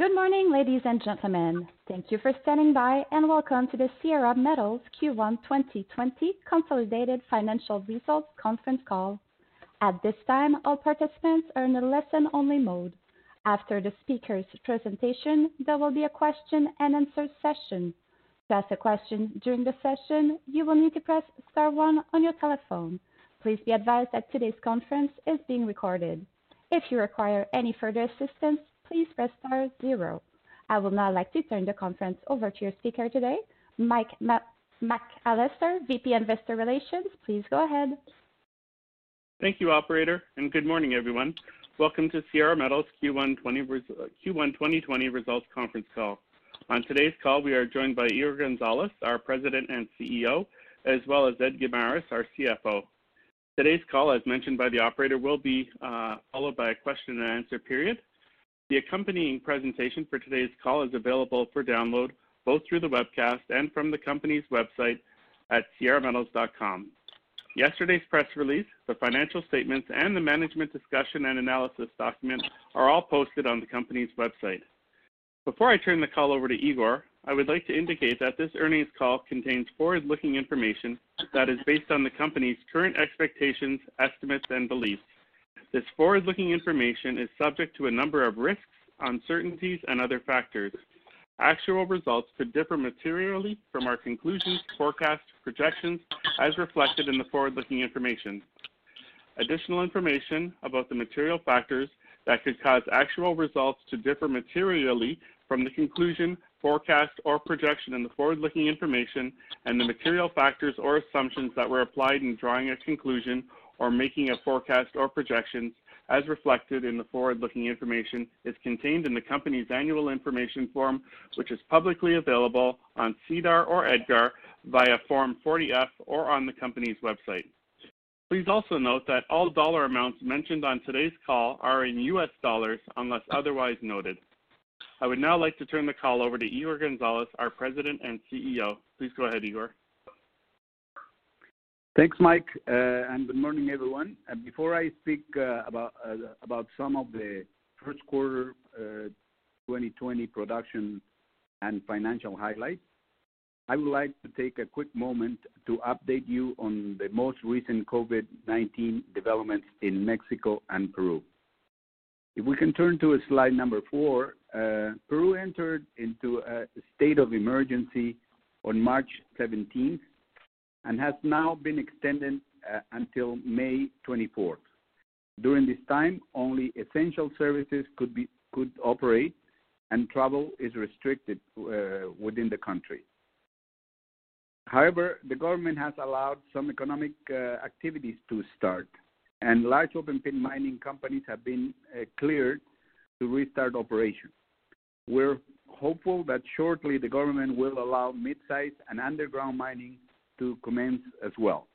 Good morning, ladies and gentlemen. Thank you for standing by, and welcome to the Sierra Metals Q1 2020 Consolidated Financial Results Conference Call. At this time, all participants are in a listen-only mode. After the speaker's presentation, there will be a question-and-answer session. To ask a question during the session, you will need to press star one on your telephone. Please be advised that today's conference is being recorded. If you require any further assistance, please press star zero. I would now like to turn the conference over to your speaker today, Mike McAllister, VP Investor Relations. Please go ahead. Thank you, operator, and good morning, everyone. Welcome to Sierra Metals Q1 2020 Results Conference Call. On today's call, we are joined by Igor Gonzalez, our President and CEO, as well as Ed Guimaraes, our CFO. Today's call, as mentioned by the operator, will be uh, followed by a question-and-answer period. The accompanying presentation for today's call is available for download both through the webcast and from the company's website at sierrametals.com. Yesterday's press release, the financial statements, and the management discussion and analysis document are all posted on the company's website. Before I turn the call over to Igor, I would like to indicate that this earnings call contains forward-looking information that is based on the company's current expectations, estimates, and beliefs. This forward-looking information is subject to a number of risks, uncertainties, and other factors. Actual results could differ materially from our conclusions, forecasts, projections as reflected in the forward-looking information. Additional information about the material factors that could cause actual results to differ materially from the conclusion, forecast, or projection in the forward-looking information and the material factors or assumptions that were applied in drawing a conclusion or making a forecast or projections as reflected in the forward-looking information is contained in the company's annual information form, which is publicly available on SEDAR or EDGAR via Form 40-F or on the company's website. Please also note that all dollar amounts mentioned on today's call are in US dollars unless otherwise noted. I would now like to turn the call over to Igor Gonzalez, our President and CEO. Please go ahead, Igor. Thanks, Mike, uh, and good morning, everyone. Uh, before I speak uh, about some of the first quarter 2020 production and financial highlights, I would like to take a quick moment to update you on the most recent COVID-19 developments in Mexico and Peru. If we can turn to slide number four, Peru entered into a state of emergency on March 17th and has now been extended uh, until May 24th. During this time, only essential services could operate, and travel is restricted uh, within the country. However, the government has allowed some economic uh, activities to start, and large open-pit mining companies have been cleared to restart operations. We're hopeful that shortly the government will allow mid-size and underground mining to commence as well.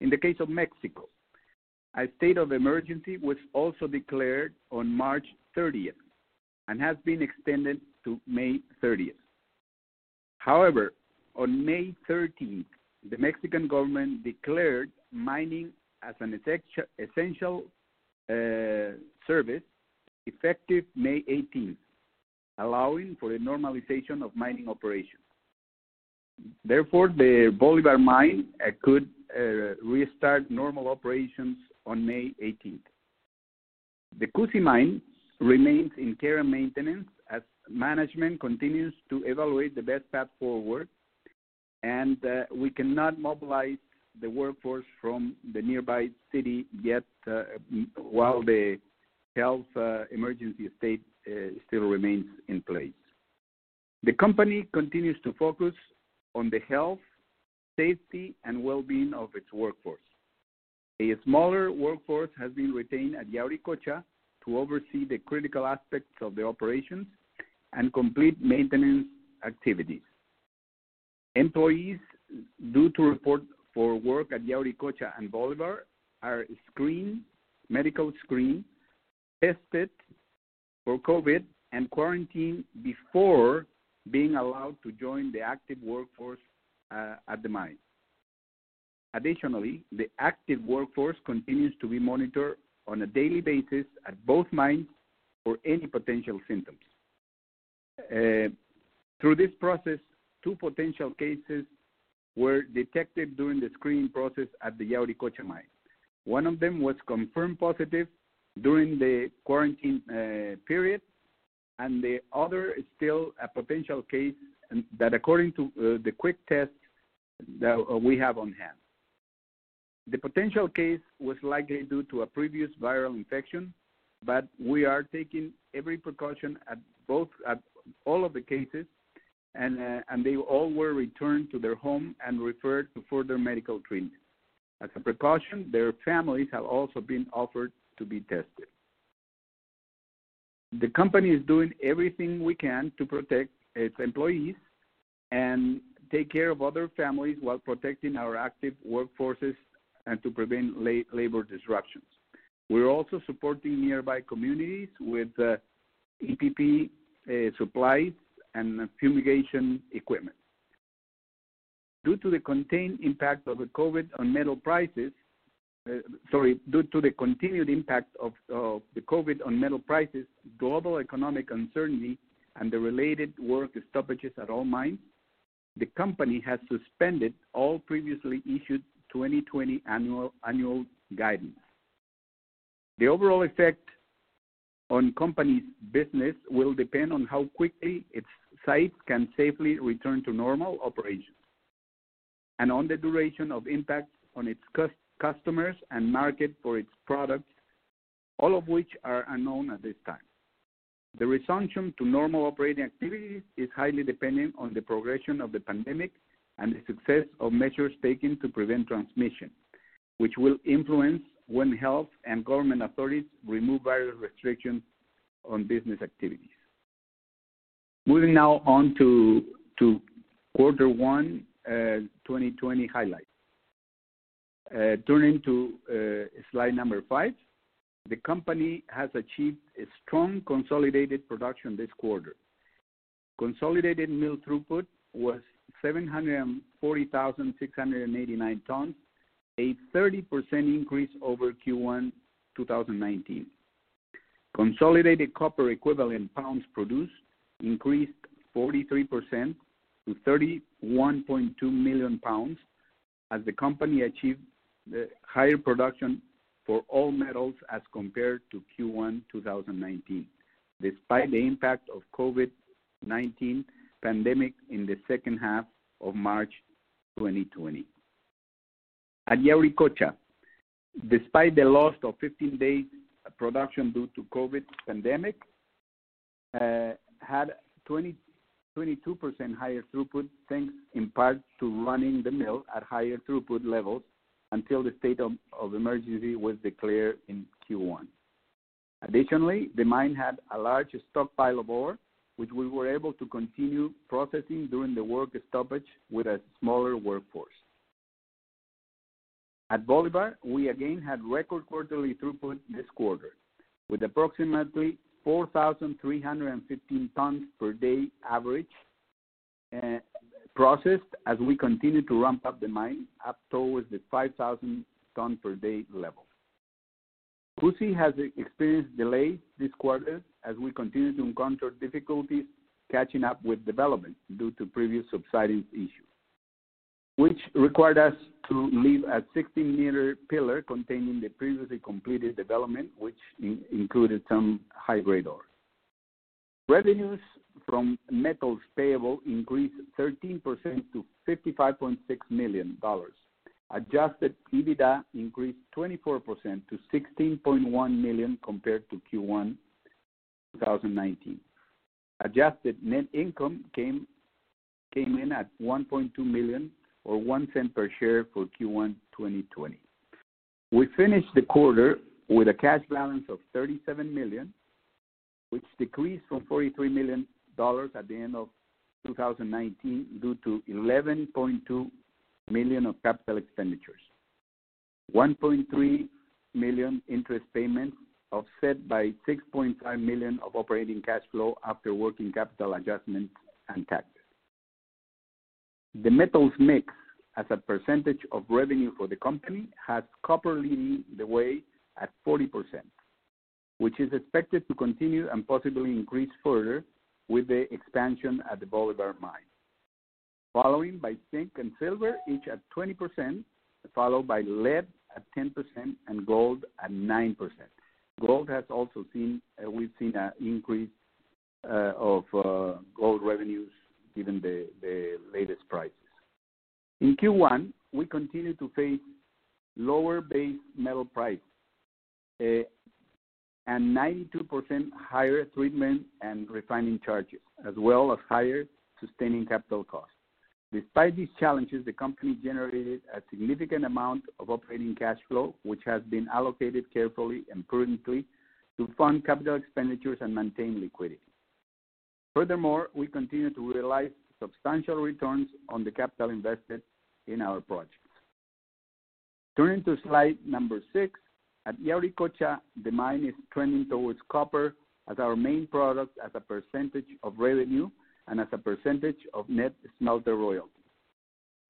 In the case of Mexico, a state of emergency was also declared on March 30th and has been extended to May 30th. However, on May 13th, the Mexican government declared mining as an essential uh, service effective May 18th, allowing for a normalization of mining operations. Therefore, the Bolivar mine uh, could uh, restart normal operations on May 18th. The Cusi mine remains in care and maintenance as management continues to evaluate the best path forward, and uh, we cannot mobilize the workforce from the nearby city yet while the health emergency state still remains in place. The company continues to focus on the health, safety, and well-being of its workforce. A smaller workforce has been retained at Yauricocha to oversee the critical aspects of the operations, and complete maintenance activities. Employees due to report for work at Yauricocha and Bolivar are screened, medical screened, tested for COVID, and quarantined before being allowed to join the active workforce uh, at the mine. Additionally, the active workforce continues to be monitored on a daily basis at both mines for any potential symptoms. Uh, through this process, two potential cases were detected during the screening process at the Yauricocha mine. One of them was confirmed positive during the quarantine uh, period, and the other is still a potential case that, according to uh, the quick test that we have on hand. The potential case was likely due to a previous viral infection, but we are taking every precaution at both at all of the cases, and uh, and they all were returned to their home and referred to further medical treatment. As a precaution, their families have also been offered to be tested. The company is doing everything we can to protect its employees and take care of other families while protecting our active workforces and to prevent labor disruptions. We're also supporting nearby communities with uh, EPP uh, supplies and fumigation equipment. Due to the contained impact of the COVID on metal prices, sorry, due to the continued impact of, the COVID on metal prices, global economic uncertainty, and the related work stoppages at all mines, the company has suspended all previously issued 2020 annual, annual guidance. The overall effect on company's business will depend on how quickly its sites can safely return to normal operations and on the duration of impact on its customers and market for its products, all of which are unknown at this time. The resumption to normal operating activities is highly dependent on the progression of the pandemic and the success of measures taken to prevent transmission, which will influence when health and government authorities remove various restrictions on business activities. Moving now on to, quarter one uh, 2020 highlights. Uh, turning to uh, slide number five, the company has achieved a strong consolidated production this quarter. Consolidated mill throughput was 740,689 tons, a 30% increase over Q1 2019. Consolidated copper equivalent pounds produced increased 43% to 31.2 million pounds as the company achieved higher production for all metals as compared to Q1 2019, despite the impact of COVID-19 pandemic in the second half of March 2020. At Yauricocha, despite the loss of 15 days production due to COVID pandemic, uh, had 20, 22% higher throughput, thanks in part to running the mill at higher throughput levels until the state of, of emergency was declared in Q1. Additionally, the mine had a large stockpile of ore which we were able to continue processing during the work stoppage with a smaller workforce. At Bolivar, we again had record quarterly throughput this quarter, with approximately 4,315 tons per day average uh, processed as we continue to ramp up the mine up towards the 5,000 ton per day level. Cusi has experienced delays this quarter as we continue to encounter difficulties catching up with development due to previous subsidence issues, which required us to leave a 16-meter pillar containing the previously completed development, which included some high-grade ore. Revenues from metals payable increased 13% to $55.6 million. Adjusted EBITDA increased 24% to 16.1 million compared to Q1 2019. Adjusted net income came in at 1.2 million or $0.01 per share for Q1 2020. We finished the quarter with a cash balance of 37 million, which decreased from $43 million at the end of 2019 due to $11.2 million of capital expenditures, 1.3 million interest payments, offset by 6.5 million of operating cash flow after working capital adjustments and taxes. The metals mix as a percentage of revenue for the company has copper leading the way at 40%, which is expected to continue and possibly increase further with the expansion at the Bolivar mine. Following by zinc and silver, each at 20%, followed by lead at 10% and gold at 9%. Gold has also seen, uh, we've seen an increase uh, of uh, gold revenues given the the latest prices. In Q1, we continue to face lower base metal price and 92% higher treatment and refining charges, as well as higher sustaining capital costs. Despite these challenges, the company generated a significant amount of operating cash flow, which has been allocated carefully and prudently to fund capital expenditures and maintain liquidity. Furthermore, we continue to realize substantial returns on the capital invested in our projects. Turning to slide number six, at Yauricocha, the mine is trending towards copper as our main product as a percentage of revenue and as a percentage of net smelter royalty.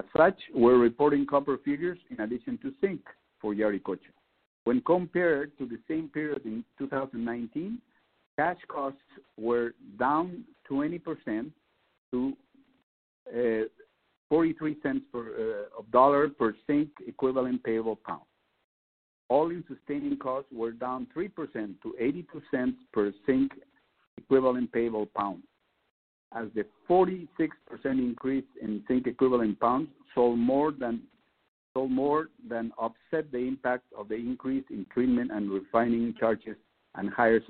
As such, we're reporting copper figures in addition to zinc for Yauricocha. When compared to the same period in 2019, cash costs were down 20% to uh, $0.43 per uh, of dollar per zinc equivalent payable pound. All-in sustaining costs were down 3% to $0.82 per zinc equivalent payable pound, as the 46% increase in zinc equivalent pounds sold more than offset the impact of the increase in treatment and refining charges and higher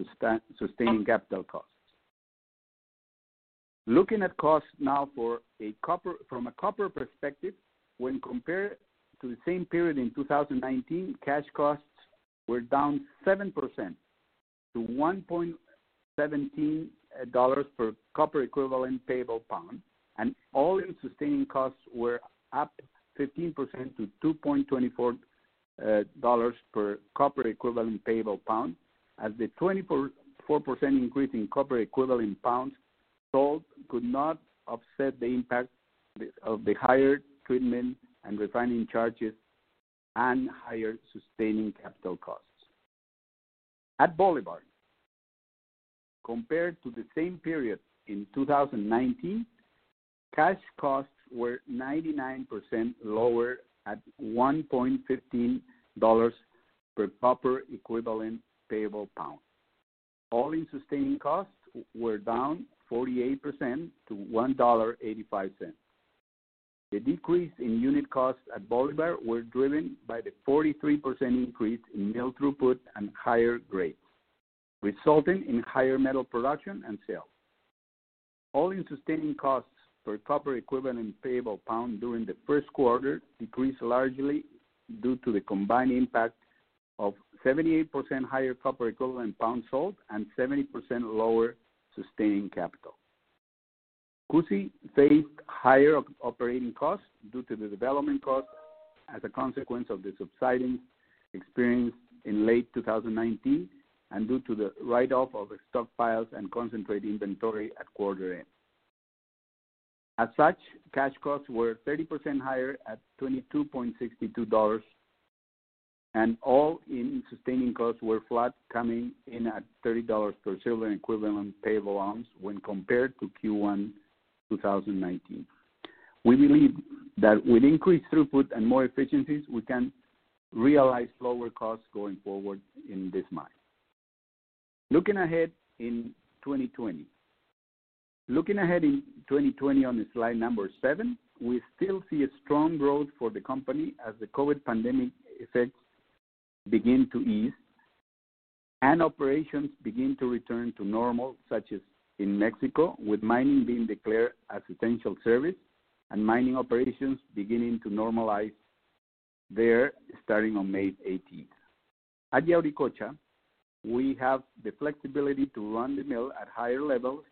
sustaining capital costs. Looking at costs now from a copper perspective, when compared to the same period in 2019, cash costs were down 7% to $1.17 per copper equivalent payable pound, and all-in sustaining costs were up 15% to $2.24 per copper equivalent payable pound, as the 24% increase in copper equivalent pounds sold could not offset the impact of the higher treatment and refining charges and higher sustaining capital costs. At Bolivar, compared to the same period in 2019, cash costs were 99% lower at $1.15 per copper equivalent payable pound. All-in sustaining costs were down 48% to $1.85. The decrease in unit costs at Bolivar were driven by the 43% increase in mill throughput and higher grades, resulting in higher metal production and sales. All-in sustaining costs per copper equivalent payable pound during the first quarter decreased largely due to the combined impact of 78% higher copper equivalent pounds sold and 70% lower sustaining capital. Cusi faced higher operating costs due to the development costs as a consequence of the subsidence experienced in late 2019 and due to the write-off of stockpiles and concentrate inventory at quarter end. As such, cash costs were 30% higher at $22.62, and all-in sustaining costs were flat, coming in at $30 per silver equivalent payable ounce when compared to Q1 2019. We believe that with increased throughput and more efficiencies, we can realize lower costs going forward in this mine. Looking ahead in 2020. Looking ahead in 2020 on slide number seven, we still see a strong growth for the company as the COVID pandemic effects begin to ease and operations begin to return to normal, such as in Mexico, with mining being declared as essential service and mining operations beginning to normalize there starting on May 18th. At Yauricocha, we have the flexibility to run the mill at higher levels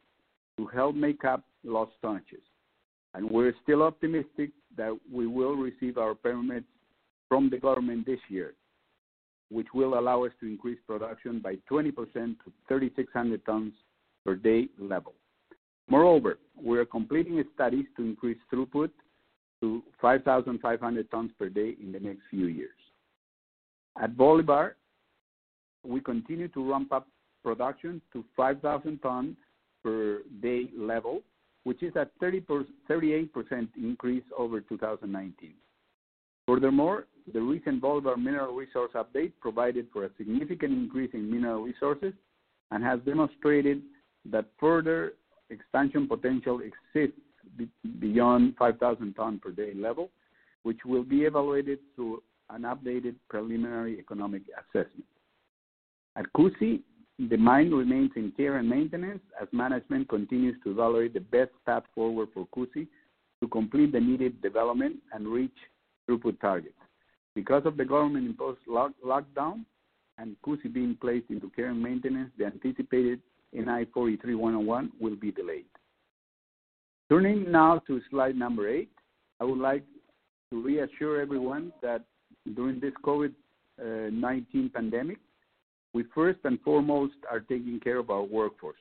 to help make up lost tonnages. And we're still optimistic that we will receive our permits from the government this year, which will allow us to increase production by 20% to 3,600 tons per day level. Moreover, we are completing studies to increase throughput to 5,500 tons per day in the next few years. At Bolivar, we continue to ramp up production to 5,000 tons per day level, which is a 38% increase over 2019. Furthermore, the recent Bolivar mineral resource update provided for a significant increase in mineral resources and has demonstrated that further expansion potential exists beyond 5,000 ton per day level, which will be evaluated through an updated preliminary economic assessment. At Cusi, the mine remains in care and maintenance as management continues to evaluate the best path forward for Cusi to complete the needed development and reach throughput targets. Because of the government-imposed lockdown and Cusi being placed into care and maintenance, the anticipated NI 43-101 will be delayed. Turning now to slide number eight, I would like to reassure everyone that during this COVID-19 uh, pandemic, we first and foremost are taking care of our workforce.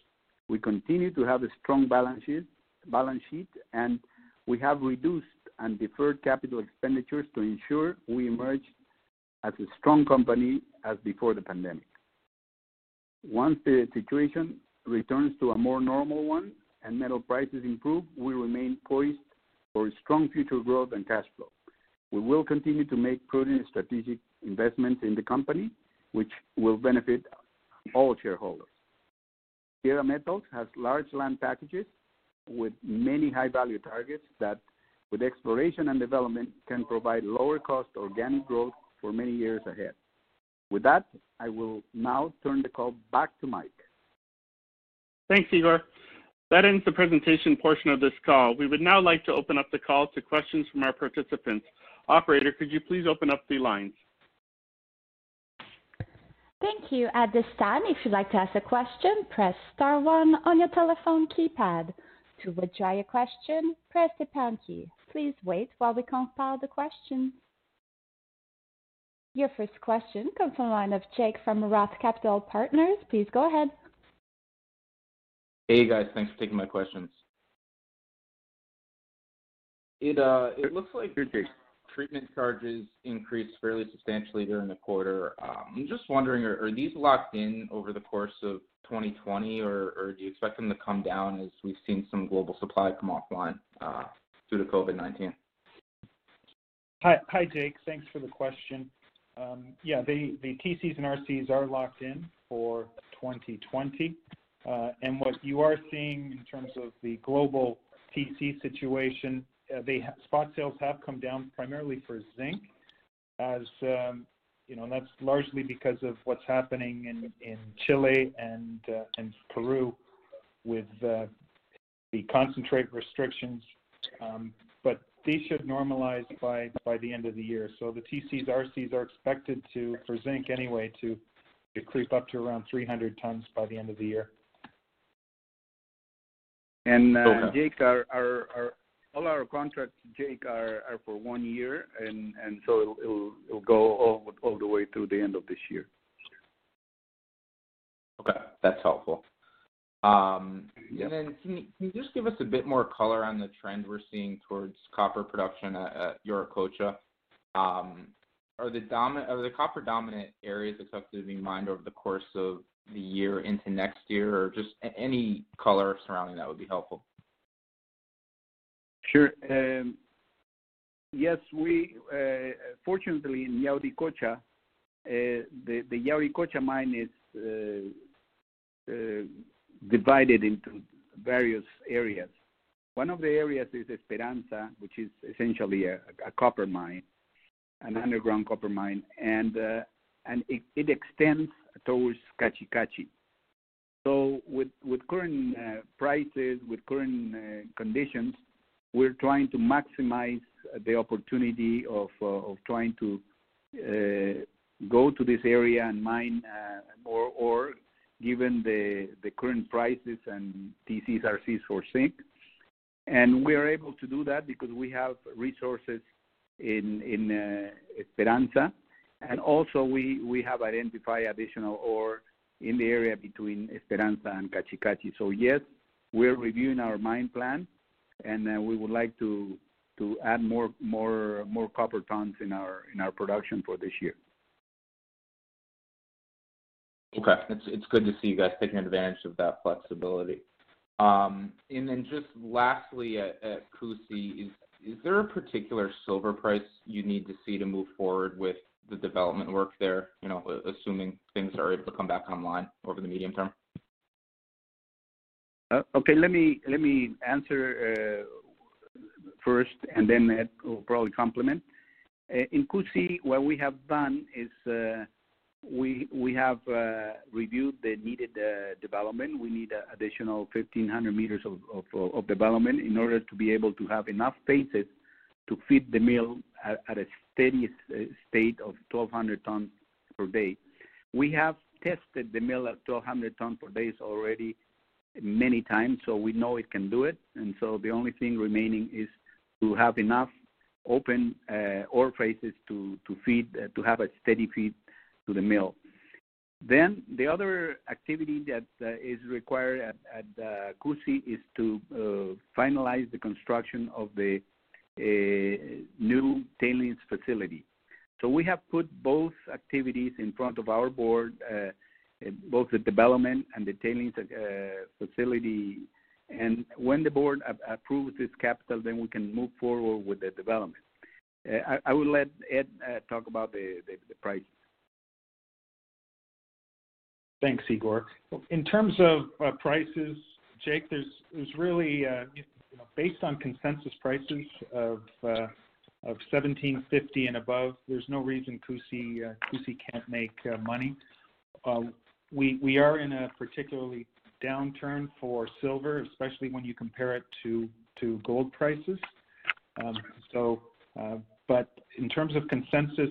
We continue to have a strong balance sheet, and we have reduced and deferred capital expenditures to ensure we emerge as a strong company as before the pandemic. Once the situation returns to a more normal one and metal prices improve, we remain poised for strong future growth and cash flow. We will continue to make prudent strategic investments in the company, which will benefit all shareholders. Sierra Metals has large land packages with many high-value targets that, with exploration and development, can provide lower cost organic growth for many years ahead. With that, I will now turn the call back to Mike. Thanks, Igor. That ends the presentation portion of this call. We would now like to open up the call to questions from our participants. Operator, could you please open up the lines? Thank you. At this time, if you'd like to ask a question, press star one on your telephone keypad. To withdraw your question, press the pound key. Please wait while we compile the questions. Your first question comes from the line of Jake from Roth Capital Partners. Please go ahead. Hey, guys. Thanks for taking my questions. It uh, it looks like your treatment charges increased fairly substantially during the quarter. Um, I'm just wondering, are these locked in over the course of 2020, or do you expect them to come down as we've seen some global supply come offline uh, due to COVID-19? Hi, Hi, Jake. Thanks for the question. Um, yeah, the the TCs and RCs are locked in for 2020. Uh, and What you are seeing in terms of the global TC situation, uh, spot sales have come down primarily for zinc. As um, you know, and that's largely because of what's happening in in Chile and uh, and Peru with the concentrate restrictions. Um, These should normalize by by the end of the year. So the TCs, RCs are expected to, for zinc anyway, to to creep up to around 300 tons by the end of the year. And uh Jake, all our contracts, Jake, are are for one year, and and so it'll it'll go all, all the way through the end of this year. Okay. That's helpful. Um, can you just give us a bit more color on the trend we're seeing towards copper production at Yauricocha? Um, are the copper-dominant areas expected to be mined over the course of the year into next year, or just any color surrounding that would be helpful. Sure. Um, yes. We uh, fortunately, in Yauricocha, uh, the Yauricocha mine is uh, divided into various areas. One of the areas is Esperanza, which is essentially a copper mine, an underground copper mine, and uh, and it extends towards Cachi So With with current uh, prices, with current uh, conditions, we're trying to maximize the opportunity of trying to go to this area and mine more ore, given the current prices and TC/RCs for zinc. And we are able to do that because we have resources in in uh, Esperanza. And also we have identified additional ore in the area between Esperanza and Cachi Cachi. Yes, we're reviewing our mine plan, and uh, we would like to to add more more more copper tons in our in our production for this year. Okay. It's it's good to see you guys taking advantage of that flexibility. Um, and then just lastly at Cusi, is is there a particular silver price you need to see to move forward with the development work there, you know, assuming things are able to come back online over the medium term? Uh, okay. Let me let me answer uh, first, and then Ed will probably complement. Uh, in Cusi, what we have done is we have uh, reviewed the needed uh, development. We need uh, additional 1,500 meters of development in order to be able to have enough phases to feed the mill at a steady state of 1,200 tons per day. We have tested the mill at 1,200 tons per day already many times, so we know it can do it. And so the only thing remaining is to have enough open ore phases to to feed uh, to have a steady feed to the mill. Then the other activity that uh, is required at uh, Cusi is to uh, finalize the construction of the new tailings facility. So we have put both activities in front of our board, both the development and the tailings facility. And when the board approves this capital, then we can move forward with the development. I will let Ed talk about the price. Thanks, Igor. In terms of uh, prices, Jake, there's really, uh, know, based on consensus prices of uh, 1,750 and above, there's no reason Cusi can't make money. Um, we are in a particularly downturn for silver, especially when you compare it to gold prices. Um, but in terms of consensus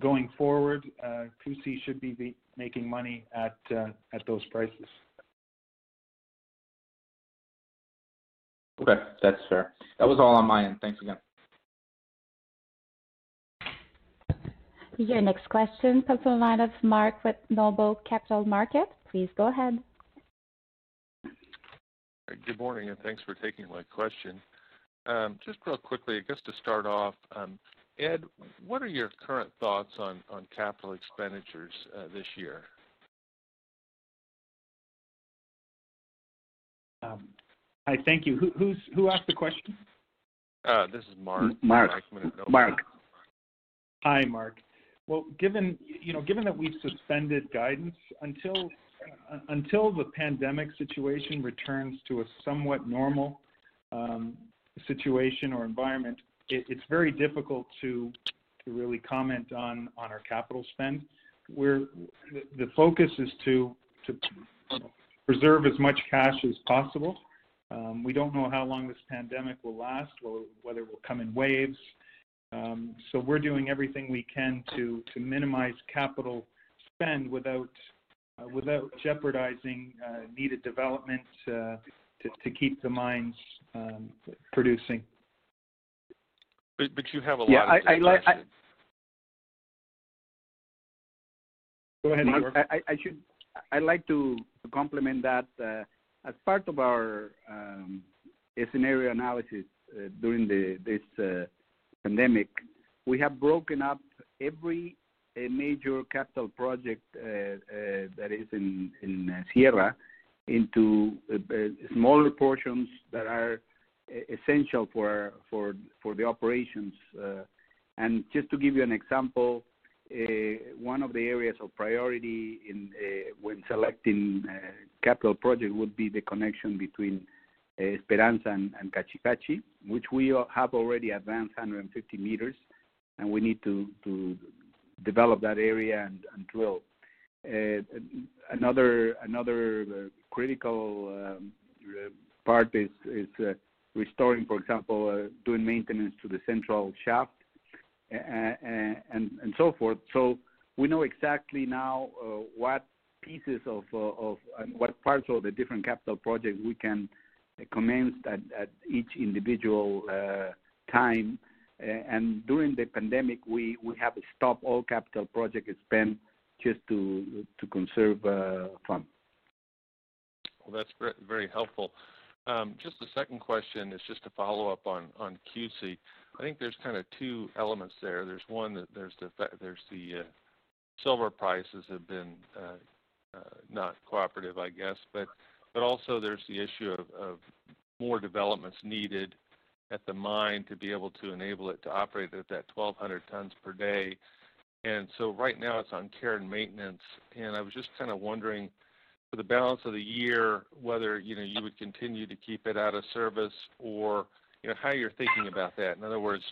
going forward, Cusi should be making money at uh, at those prices. Okay. That's fair. That was all on my end. Thanks again. Your next question comes from the line of Mark with Noble Capital Markets. Please go ahead. Good morning, and thanks for taking my question. Um, just real quickly, I guess to start off, um, Ed, what are your current thoughts on capital expenditures uh, this year? Um, hi. Thank you. Who asked the question? Uh, this is Mark. Mark. Mark. Hi, Mark. Well, given, you know, given that we've suspended guidance until uh, the pandemic situation returns to a somewhat normal um, situation or environment, it's very difficult to really comment on our capital spend. The focus is to preserve as much cash as possible. Um, we don't know how long this pandemic will last whether it will come in waves. Um, so we're doing everything we can to minimize capital spend without uh, jeopardizing uh, needed development uh, to keep the mines um, producing. Because you have a lot of discretion. Yeah. Go ahead, Igor. Mark, I'd like to complement that. Uh, as part of our um, scenario analysis uh, during the, this uh, pandemic, we have broken up every major capital project that is in Sierra into smaller portions that are essential for for for the operations. Uh, and just to give you an example, uh, one of the areas of priority in uh, when selecting capital project would be the connection between Esperanza and Cachi Cachi, which we have already advanced 150 meters, and we need to to develop that area and drill. Another another critical um, part is restoring, for example, uh, doing maintenance to the central shaft and so forth. So we know exactly now uh, what pieces of uh, what parts of the different capital projects we can commence at each individual time. And during the pandemic, we have stopped all capital project spend just to conserve funds. Well, that's very helpful. Um, just the second question is just a follow-up on Cusi. I think there's kind of two elements there. There's one, that there's the uh, silver prices have been uh, uh, not cooperative, I guess. But also there's the issue of more developments needed at the mine to be able to enable it to operate at that 1,200 tons per day. And so right now it's on care and maintenance. And I was just kind of wondering, for the balance of the year, whether you know, you would continue to keep it out of service or you know, how you're thinking about that. In other words,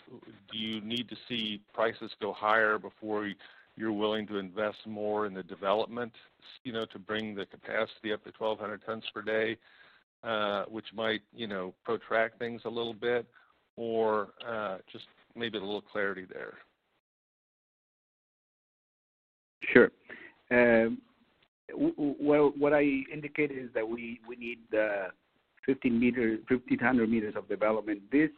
do you need to see prices go higher before you're willing to invest more in the development you know, to bring the capacity up to 1,200 tons per day, uh, which might you know, protract things a little bit? Or, uh, just maybe a little clarity there. Sure. Um, Well, what I indicated is that we need 1,500 meters of development. This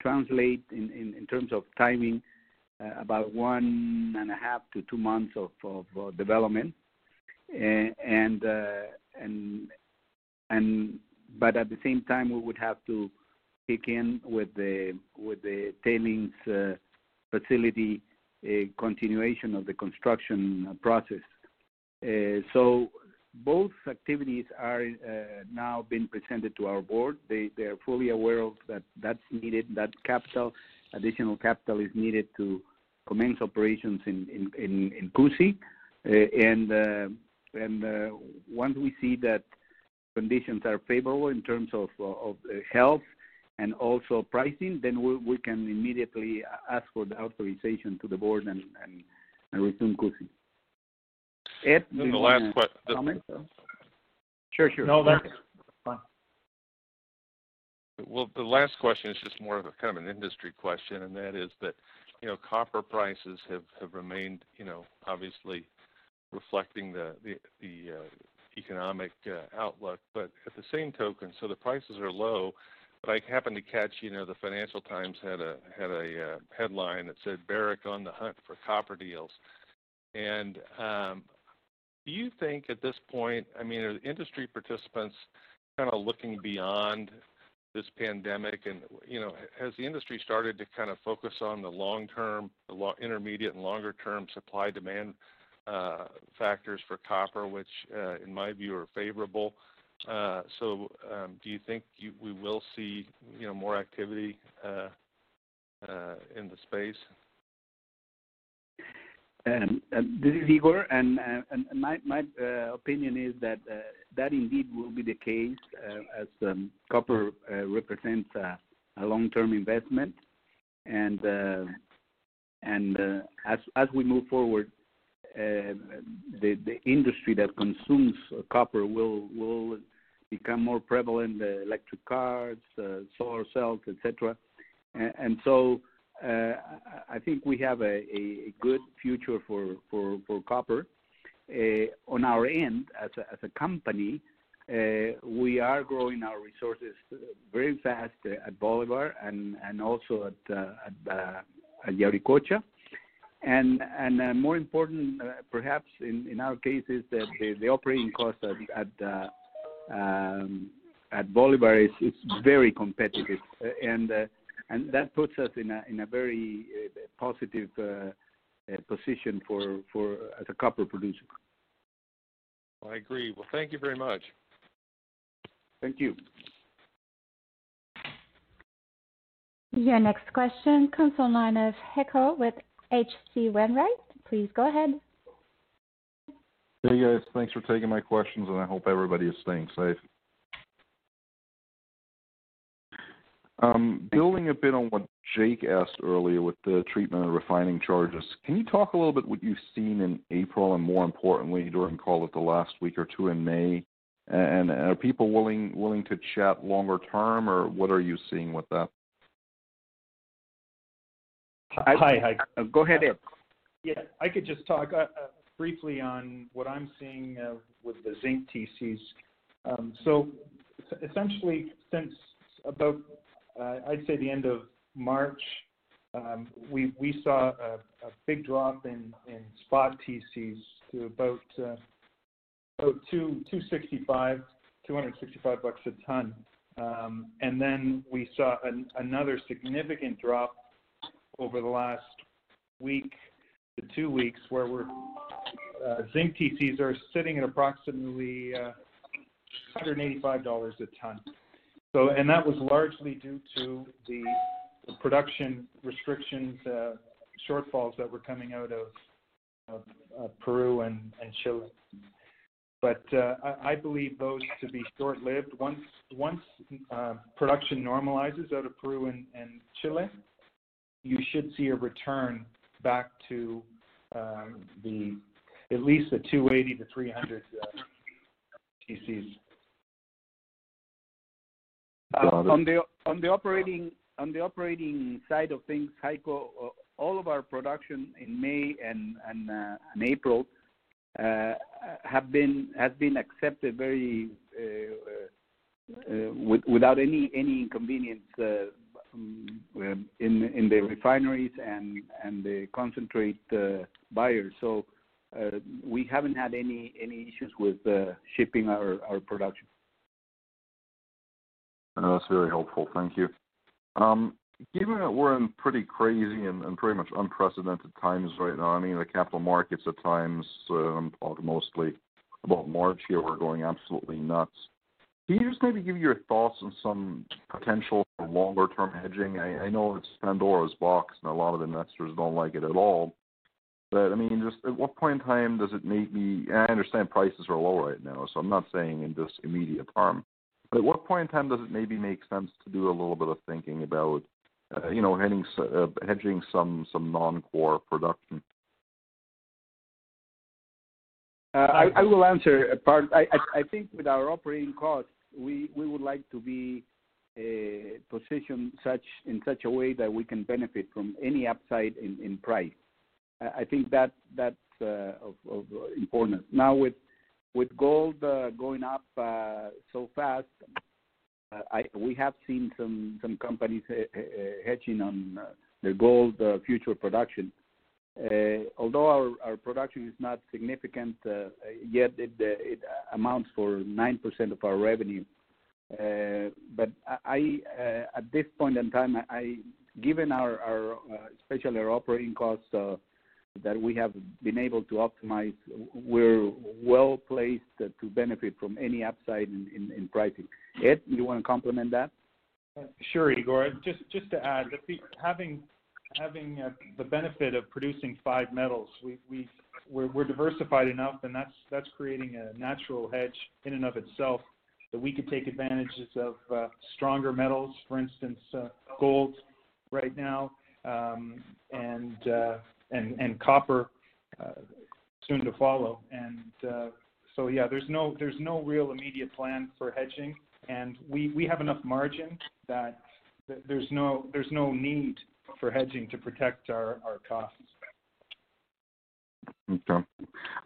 translates in terms of timing, uh, about one and a half to two months of development. Uh, but at the same time, we would have to kick in with the tailings uh, facility, a continuation of the construction process. Uh, so both activities are uh, now being presented to our board. They are fully aware of that that's needed, that capital, additional capital is needed to commence operations in in in Cusi. Uh, and once we see that conditions are favorable in terms of of health and also pricing, then we can immediately ask for the authorization to the board and resume Cusi. Ed, do you want to comment? Sure. No, that's fine. Well, the last question is just more of a kind of an industry question, and that is that you know, copper prices have have remained you know, obviously reflecting the the uh, economic uh, outlook. But at the same token, so the prices are low, but I happened to catch you know, the Financial Times had a had a uh, headline that said, "Barrick on the hunt for copper deals." Um, Do you think at this point, I mean, are the industry participants kind of looking beyond this pandemic and you know, has the industry started to kind of focus on the long-term, the intermediate and longer-term supply-demand uh, factors for copper, which, uh, in my view, are favorable? Uh, so, um, do you think we will see you know, more activity in the space? Um, um, this is Igor, and, uh, and my my uh, opinion is that uh, that indeed will be the case as um, copper represents a long-term investment. and and As as we move forward, the the industry that consumes copper will will become more prevalent, electric cars, solar cells, et cetera. Uh, I think we have a good future for for copper. Uh, on our end, as a company, uh, we are growing our resources very fast at Bolivar and and also at at Yaricocha. And Yauricocha. More important, perhaps in our case, is that the operating cost at at um, Bolivar is very competitive. And that puts us in a very uh, positive uh, uh, position for as a copper producer. I agree. Well, thank you very much. Thank you. Your next question comes on line of Heiko with H.C. Wainwright. Please go ahead. Hey, guys. Thanks for taking my questions, and I hope everybody is staying safe. Um, building a bit on what Jake asked earlier with the treatment of refining charges, can you talk a little bit what you've seen in April and more importantly, during, call it, the last week or two in May? And are people willing willing to chat longer term, or what are you seeing with that? Hi. Oh, go ahead, Ed. Yeah, I could just talk. Uh, uh, briefly on what I'm seeing uh, with the zinc TCs. Um, so essentially, since about, Uh, I'd say the end of March, um, we saw a big drop in spot TCs to about uh, two sixty five, two hundred sixty five bucks a ton. Um, and then we saw another significant drop over the last week to two weeks, where we're uh, zinc TCs are sitting at approximately $185 a ton. So, and that was largely due to the production restrictions, uh, shortfalls that were coming out of Peru and Chile. But uh, I believe those to be short-lived. Once uh, production normalizes out of Peru and Chile, you should see a return back to the at least the $280-$300 TCs. Uh, on the on the operating on the operating side of things, Heiko, uh, all of our production in May and uh, April has been accepted very without any inconvenience um, in the refineries and the concentrate buyers. So, we haven't had any issues with shipping our production. That's very helpful. Thank you. Um, given that we're in pretty crazy and pretty much unprecedented times right now, I mean, the capital markets at times, um, I'm talking mostly about March here, were going absolutely nuts. Can you just maybe give your thoughts on some potential for longer-term hedging? I know it's Pandora's box, and a lot of investors don't like it at all. But, I mean, just at what point in time does it maybe... I understand prices are low right now, so I'm not saying in this immediate term. At what point in time does it maybe make sense to do a little bit of thinking about, uh, you know, uh, hedging some some non-core production? Uh, I will answer part. I I think with our operating costs, we we would like to be positioned such in such a way that we can benefit from any upside in in price. I think that that's of importance. Now, with gold uh, going up uh, so fast, uh, we have seen some companies hedging on their gold future production. Although our production is not significant yet, it amounts for 9% of our revenue. But at this point in time, given our especially our operating costs that we have been able to optimize, we're well placed to benefit from any upside in pricing. Ed, you want to complement that? Sure, Igor. Just to add, having uh, the benefit of producing five metals, we're diversified enough, and that's creating a natural hedge in and of itself, that we could take advantages of uh, stronger metals, for instance, uh, gold right now, um, and copper uh, soon to follow. And uh, so yeah, there's no there's no real immediate plan for hedging, and we we have enough margin that there's no there's no need for hedging to protect our costs. Okay.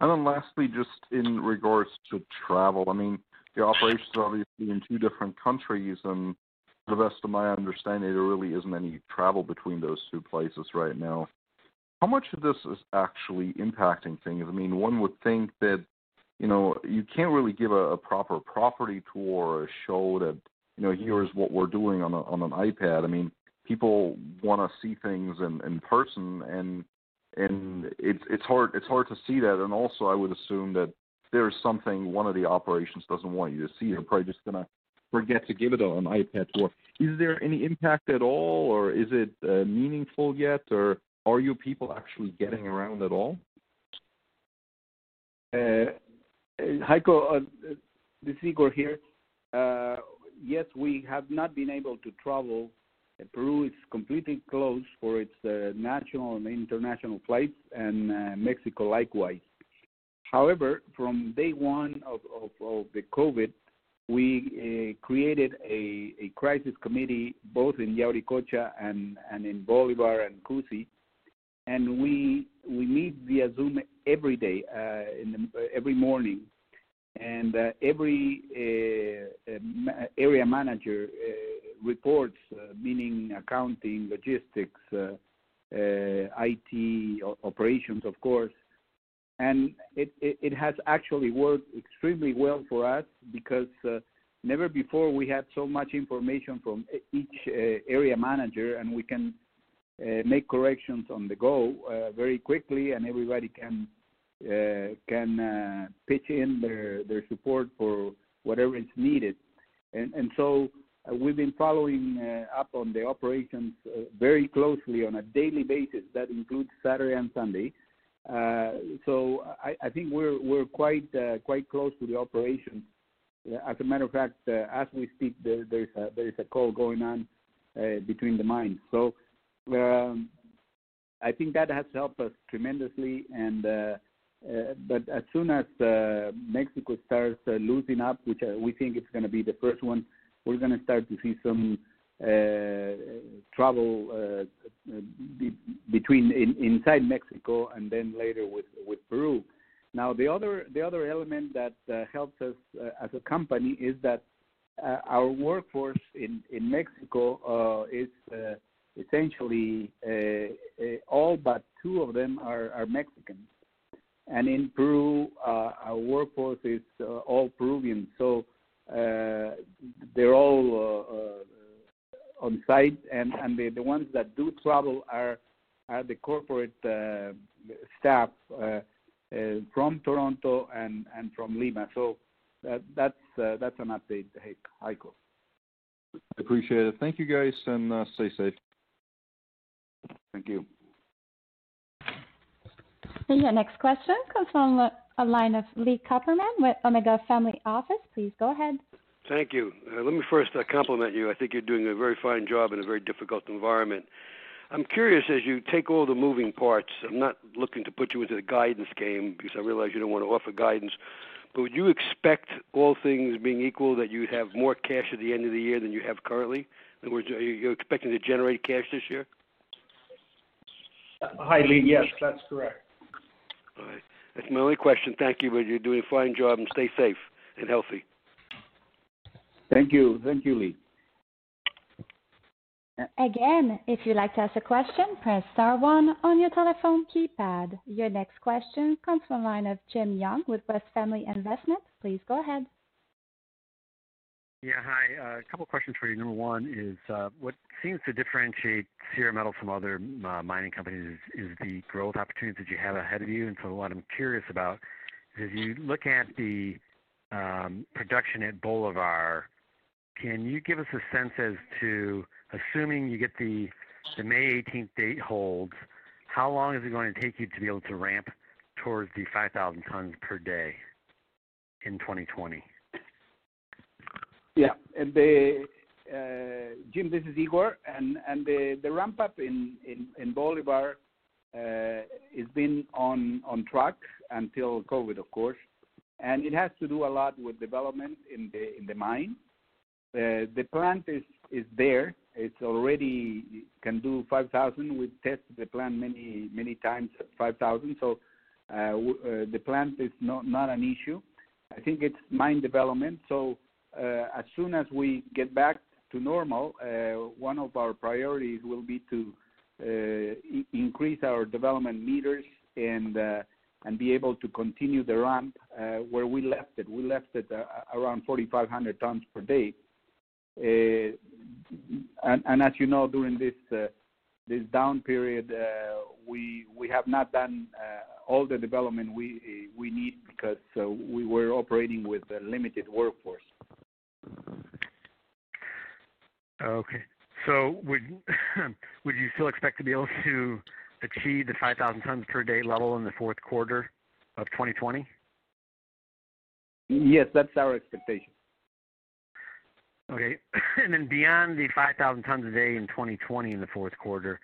And then lastly, just in regards to travel, I mean, the operations are obviously in two different countries, and to the best of my understanding, there really isn't any travel between those two places right now. How much of this is actually impacting things? I mean, one would think that, you know, you can't really give a proper property tour or a show that, you know, here's what we're doing on an iPad. I mean, people wanna see things in person, and and it's it's hard it's hard to see that. And also, I would assume that there's something one of the operations doesn't want you to see. They're probably just gonna forget to give it on an iPad tour. Is there any impact at all, or is it uh, meaningful yet, or are you people actually getting around at all? Uh, uh, Heiko, uh, this is Igor here. Yes, we have not been able to travel. Peru is completely closed for its national and international flights, and Mexico likewise. However, from day one of the COVID, we created a crisis committee, both in Yauricocha and in Bolivar and Cusi, and we we meet via Zoom every day, uh, in the, every morning, and uh, every uh, area manager reports, meaning accounting, logistics, IT, operations, of course, and it, it, it, has actually worked extremely well for us because uh, never before we had so much information from each uh, area manager and we can uh, make corrections on the go uh, very quickly and everybody can uh, can uh, pitch in their, their support for whatever is needed. And, and so we've been following up on the operations very closely on a daily basis. That includes Saturday and Sunday uh, so I, I, think we're we're quite uh, quite close to the operations. As a matter of fact, uh, as we speak, there, there's a there's a call going on between the mines. So um, I think that has helped us tremendously. And uh, uh, but as soon as uh, Mexico starts losing up, which we think it's going to be the first one, we're going to start to see some uh, travel uh, between in, inside Mexico and then later with with Peru. Now the other the other element that uh, helps us as a company is that our workforce in in Mexico is essentially all but two of them are, are Mexicans. And in Peru, uh, our workforce is uh, all Peruvian, so uh, they're all on site, and, and the, the ones that do travel are are the corporate uh, staff uh, uh, from Toronto and, and from Lima. So that, that's uh, that's an update, Heiko. I appreciate it. Thank you, guys, and uh, stay safe. Thank you. Your next question comes from a line of Lee Cooperman with Omega Family Office. Please go ahead. Thank you. Uh, let me first uh, compliment you. I think you're doing a very fine job in a very difficult environment. I'm curious as you take all the moving parts. I'm not looking to put you into the guidance game because I realize you don't want to offer guidance. But would you expect, all things being equal, that you'd have more cash at the end of the year than you have currently? In other words, are you expecting to generate cash this year? Hi, Lee. Yes, that's correct. All right. That's my only question. Thank you, but you're doing a fine job and stay safe and healthy. Thank you. Thank you, Lee. Again, if you'd like to ask a question, press star one on your telephone keypad. Your next question comes from the line of Jim Young with West Family Investment. Please go ahead. Yeah, hi. Uh, a couple questions for you. Number one is uh, what seems to differentiate Sierra Metals from other uh, mining companies is, the growth opportunities that you have ahead of you. And so what I'm curious about is you look at the um, production at Bolivar can you give us a sense as to, assuming you get the the May 18th date holds, how long is it going to take you to be able to ramp towards the 5,000 tons per day in 2020? Yeah. And the uh, Jim, this is Igor, the the ramp up in Bolivar uh, has been on on track until COVID, of course, and it has to do a lot with development in the in the mine uh, the plant is there. It's already can do 5,000. We've tested the plant many many times at 5,000. So uh, uh, the plant is not not an issue. I think it's mine development. So Uh, as soon as we get back to normal, uh, one of our priorities will be to uh, increase our development meters and be able to continue the ramp where we left it. We left it around 4,500 tons per day. Uh, and as you know, during this uh, down period, uh, we have not done all the development we need because we were operating with a limited workforce. Okay. So would you still expect to be able to achieve the 5,000 tons per day level in the fourth quarter of 2020? Yes, that's our expectation. Okay. And then beyond the 5,000 tons a day in 2020 in the fourth quarter,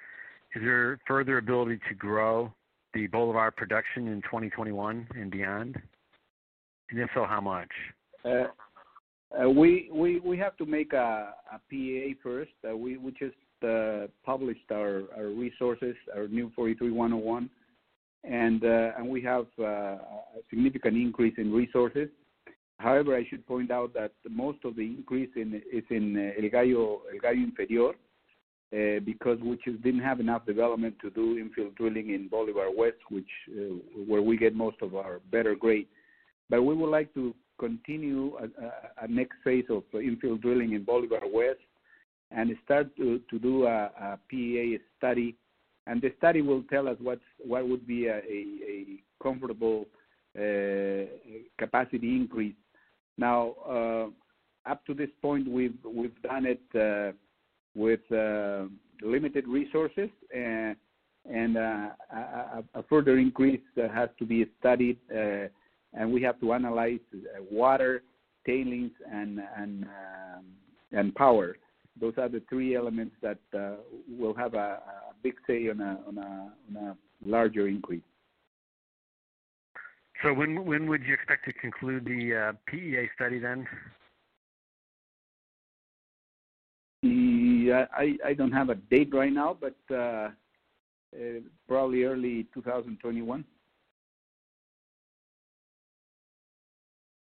is there further ability to grow the Bolivar production in 2021 and beyond? And if so, how much? Uh, Uh, we we we have to make a, a PEA first. Uh, we we just uh, published our, our resources, our new 43101, and uh, and we have uh, a significant increase in resources. However, I should point out that most of the increase in, is in El Gallo, El Gallo Inferior, uh, because we just didn't have enough development to do infill drilling in Bolivar West, which uh, where we get most of our better grade. But we would like to continue a, a, a next phase of infill drilling in Bolivar West and start to, to do a, a PEA study. And the study will tell us what's, what would be a, a, comfortable uh, capacity increase. Now, uh, up to this point, we've we've done it uh, with uh, limited resources, and, and uh, a, a, further increase has to be studied, uh, and we have to analyze water, tailings, and and um, and power those are the three elements that uh, will have a, a, big say on a, on a, on a larger increase. So when when would you expect to conclude the uh, PEA study then? Yeah, I, I don't have a date right now, but uh, uh, probably early 2021.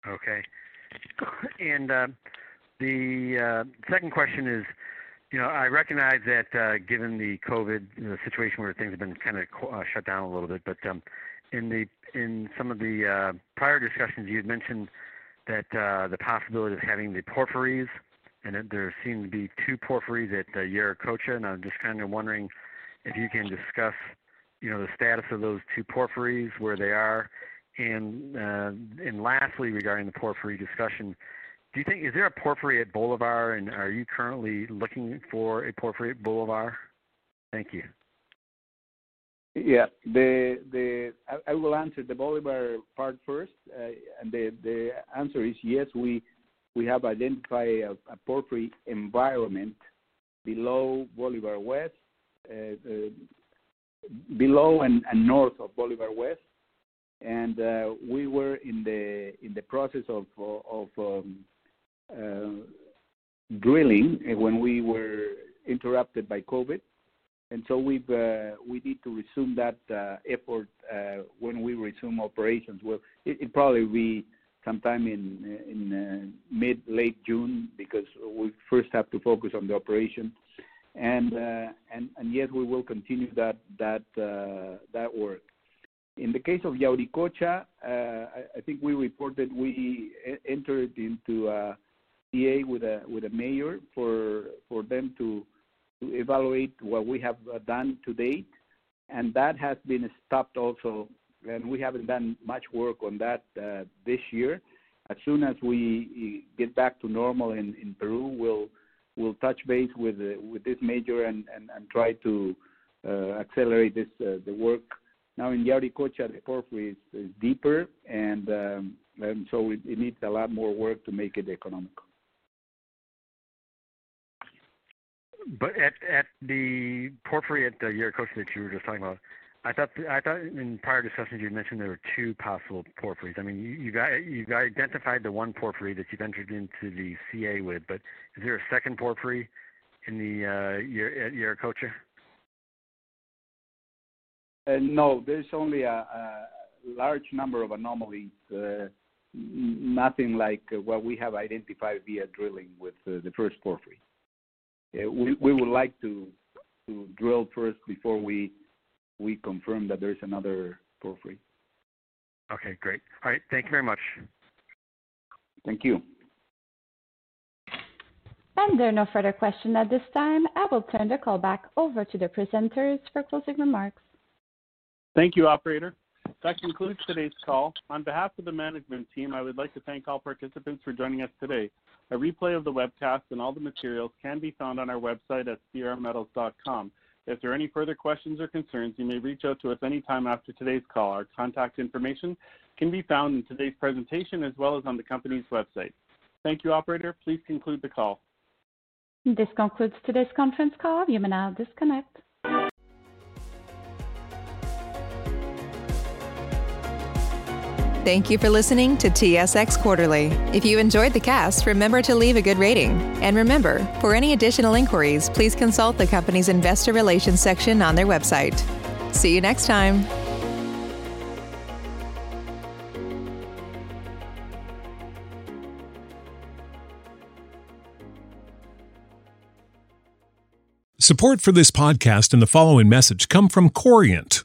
Okay. And uh, the uh, second question is, you know, I recognize that uh, given the COVID situation where things have been kind of uh, shut down a little bit, but um, in the in some of the uh, prior discussions, you had mentioned that uh, the possibility of having the porphyries, and there seem to be two porphyries at uh, and I'm just kind of wondering if you can discuss, you know, the status of those two porphyries, where they are, and uh, and lastly, regarding the porphyry discussion, do you think is there a porphyry at Bolivar, and are you currently looking for a porphyry at Bolivar? Thank you. Yeah, the the I, I will answer the Bolivar part first, uh, and the the answer is yes. We we have identified a, a porphyry environment below Bolivar West, uh, uh, below and, and north of Bolivar West, and uh, we were in the in the process of of um, uh, drilling when we were interrupted by COVID. And so we've uh, we need to resume that uh, effort uh, when we resume operations. Well, it, it probably be sometime in in uh, mid late June because we first have to focus on the operation, and and and yes, we will continue that that that work. In the case of Yauricocha, I, I, think we reported we entered into a with a mayor for for them to evaluate what we have uh, done to date, and that has been stopped also. And we haven't done much work on that uh, this year. As soon as we get back to normal in, Peru, we'll touch base with uh, with this major and, try to uh, accelerate this uh, the work. Now in Yauricocha, the porphyry is, is deeper, and um, and so it, it needs a lot more work to make it economical. But at at the porphyry at the Yauricocha that you were just talking about, I thought I thought in prior discussions you mentioned there were two possible porphyries. I mean, you you got you got identified the one porphyry that you've entered into the CA with, but is there a second porphyry in the uh, at Yauricocha? Uh, no, there's only a, a, large number of anomalies. Uh, nothing like what we have identified via drilling with uh, the first porphyry we, we would like to to drill first before we we confirm that there's another porphyry. Okay, great. All right, thank you very much. Thank you. And there are no further questions at this time. I will turn the call back over to the presenters for closing remarks. Thank you, operator. That concludes today's call. On behalf of the management team, I would like to thank all participants for joining us today. A replay of the webcast and all the materials can be found on our website at sierrametals.com. If there are any further questions or concerns, you may reach out to us anytime after today's call. Our contact information can be found in today's presentation as well as on the company's website. Thank you, operator. Please conclude the call. This concludes today's conference call. You may now disconnect. Thank you for listening to TSX Quarterly. If you enjoyed the cast, remember to leave a good rating. And remember, for any additional inquiries, please consult the company's investor relations section on their website. See you next time. Support for this podcast and the following message come from Corient.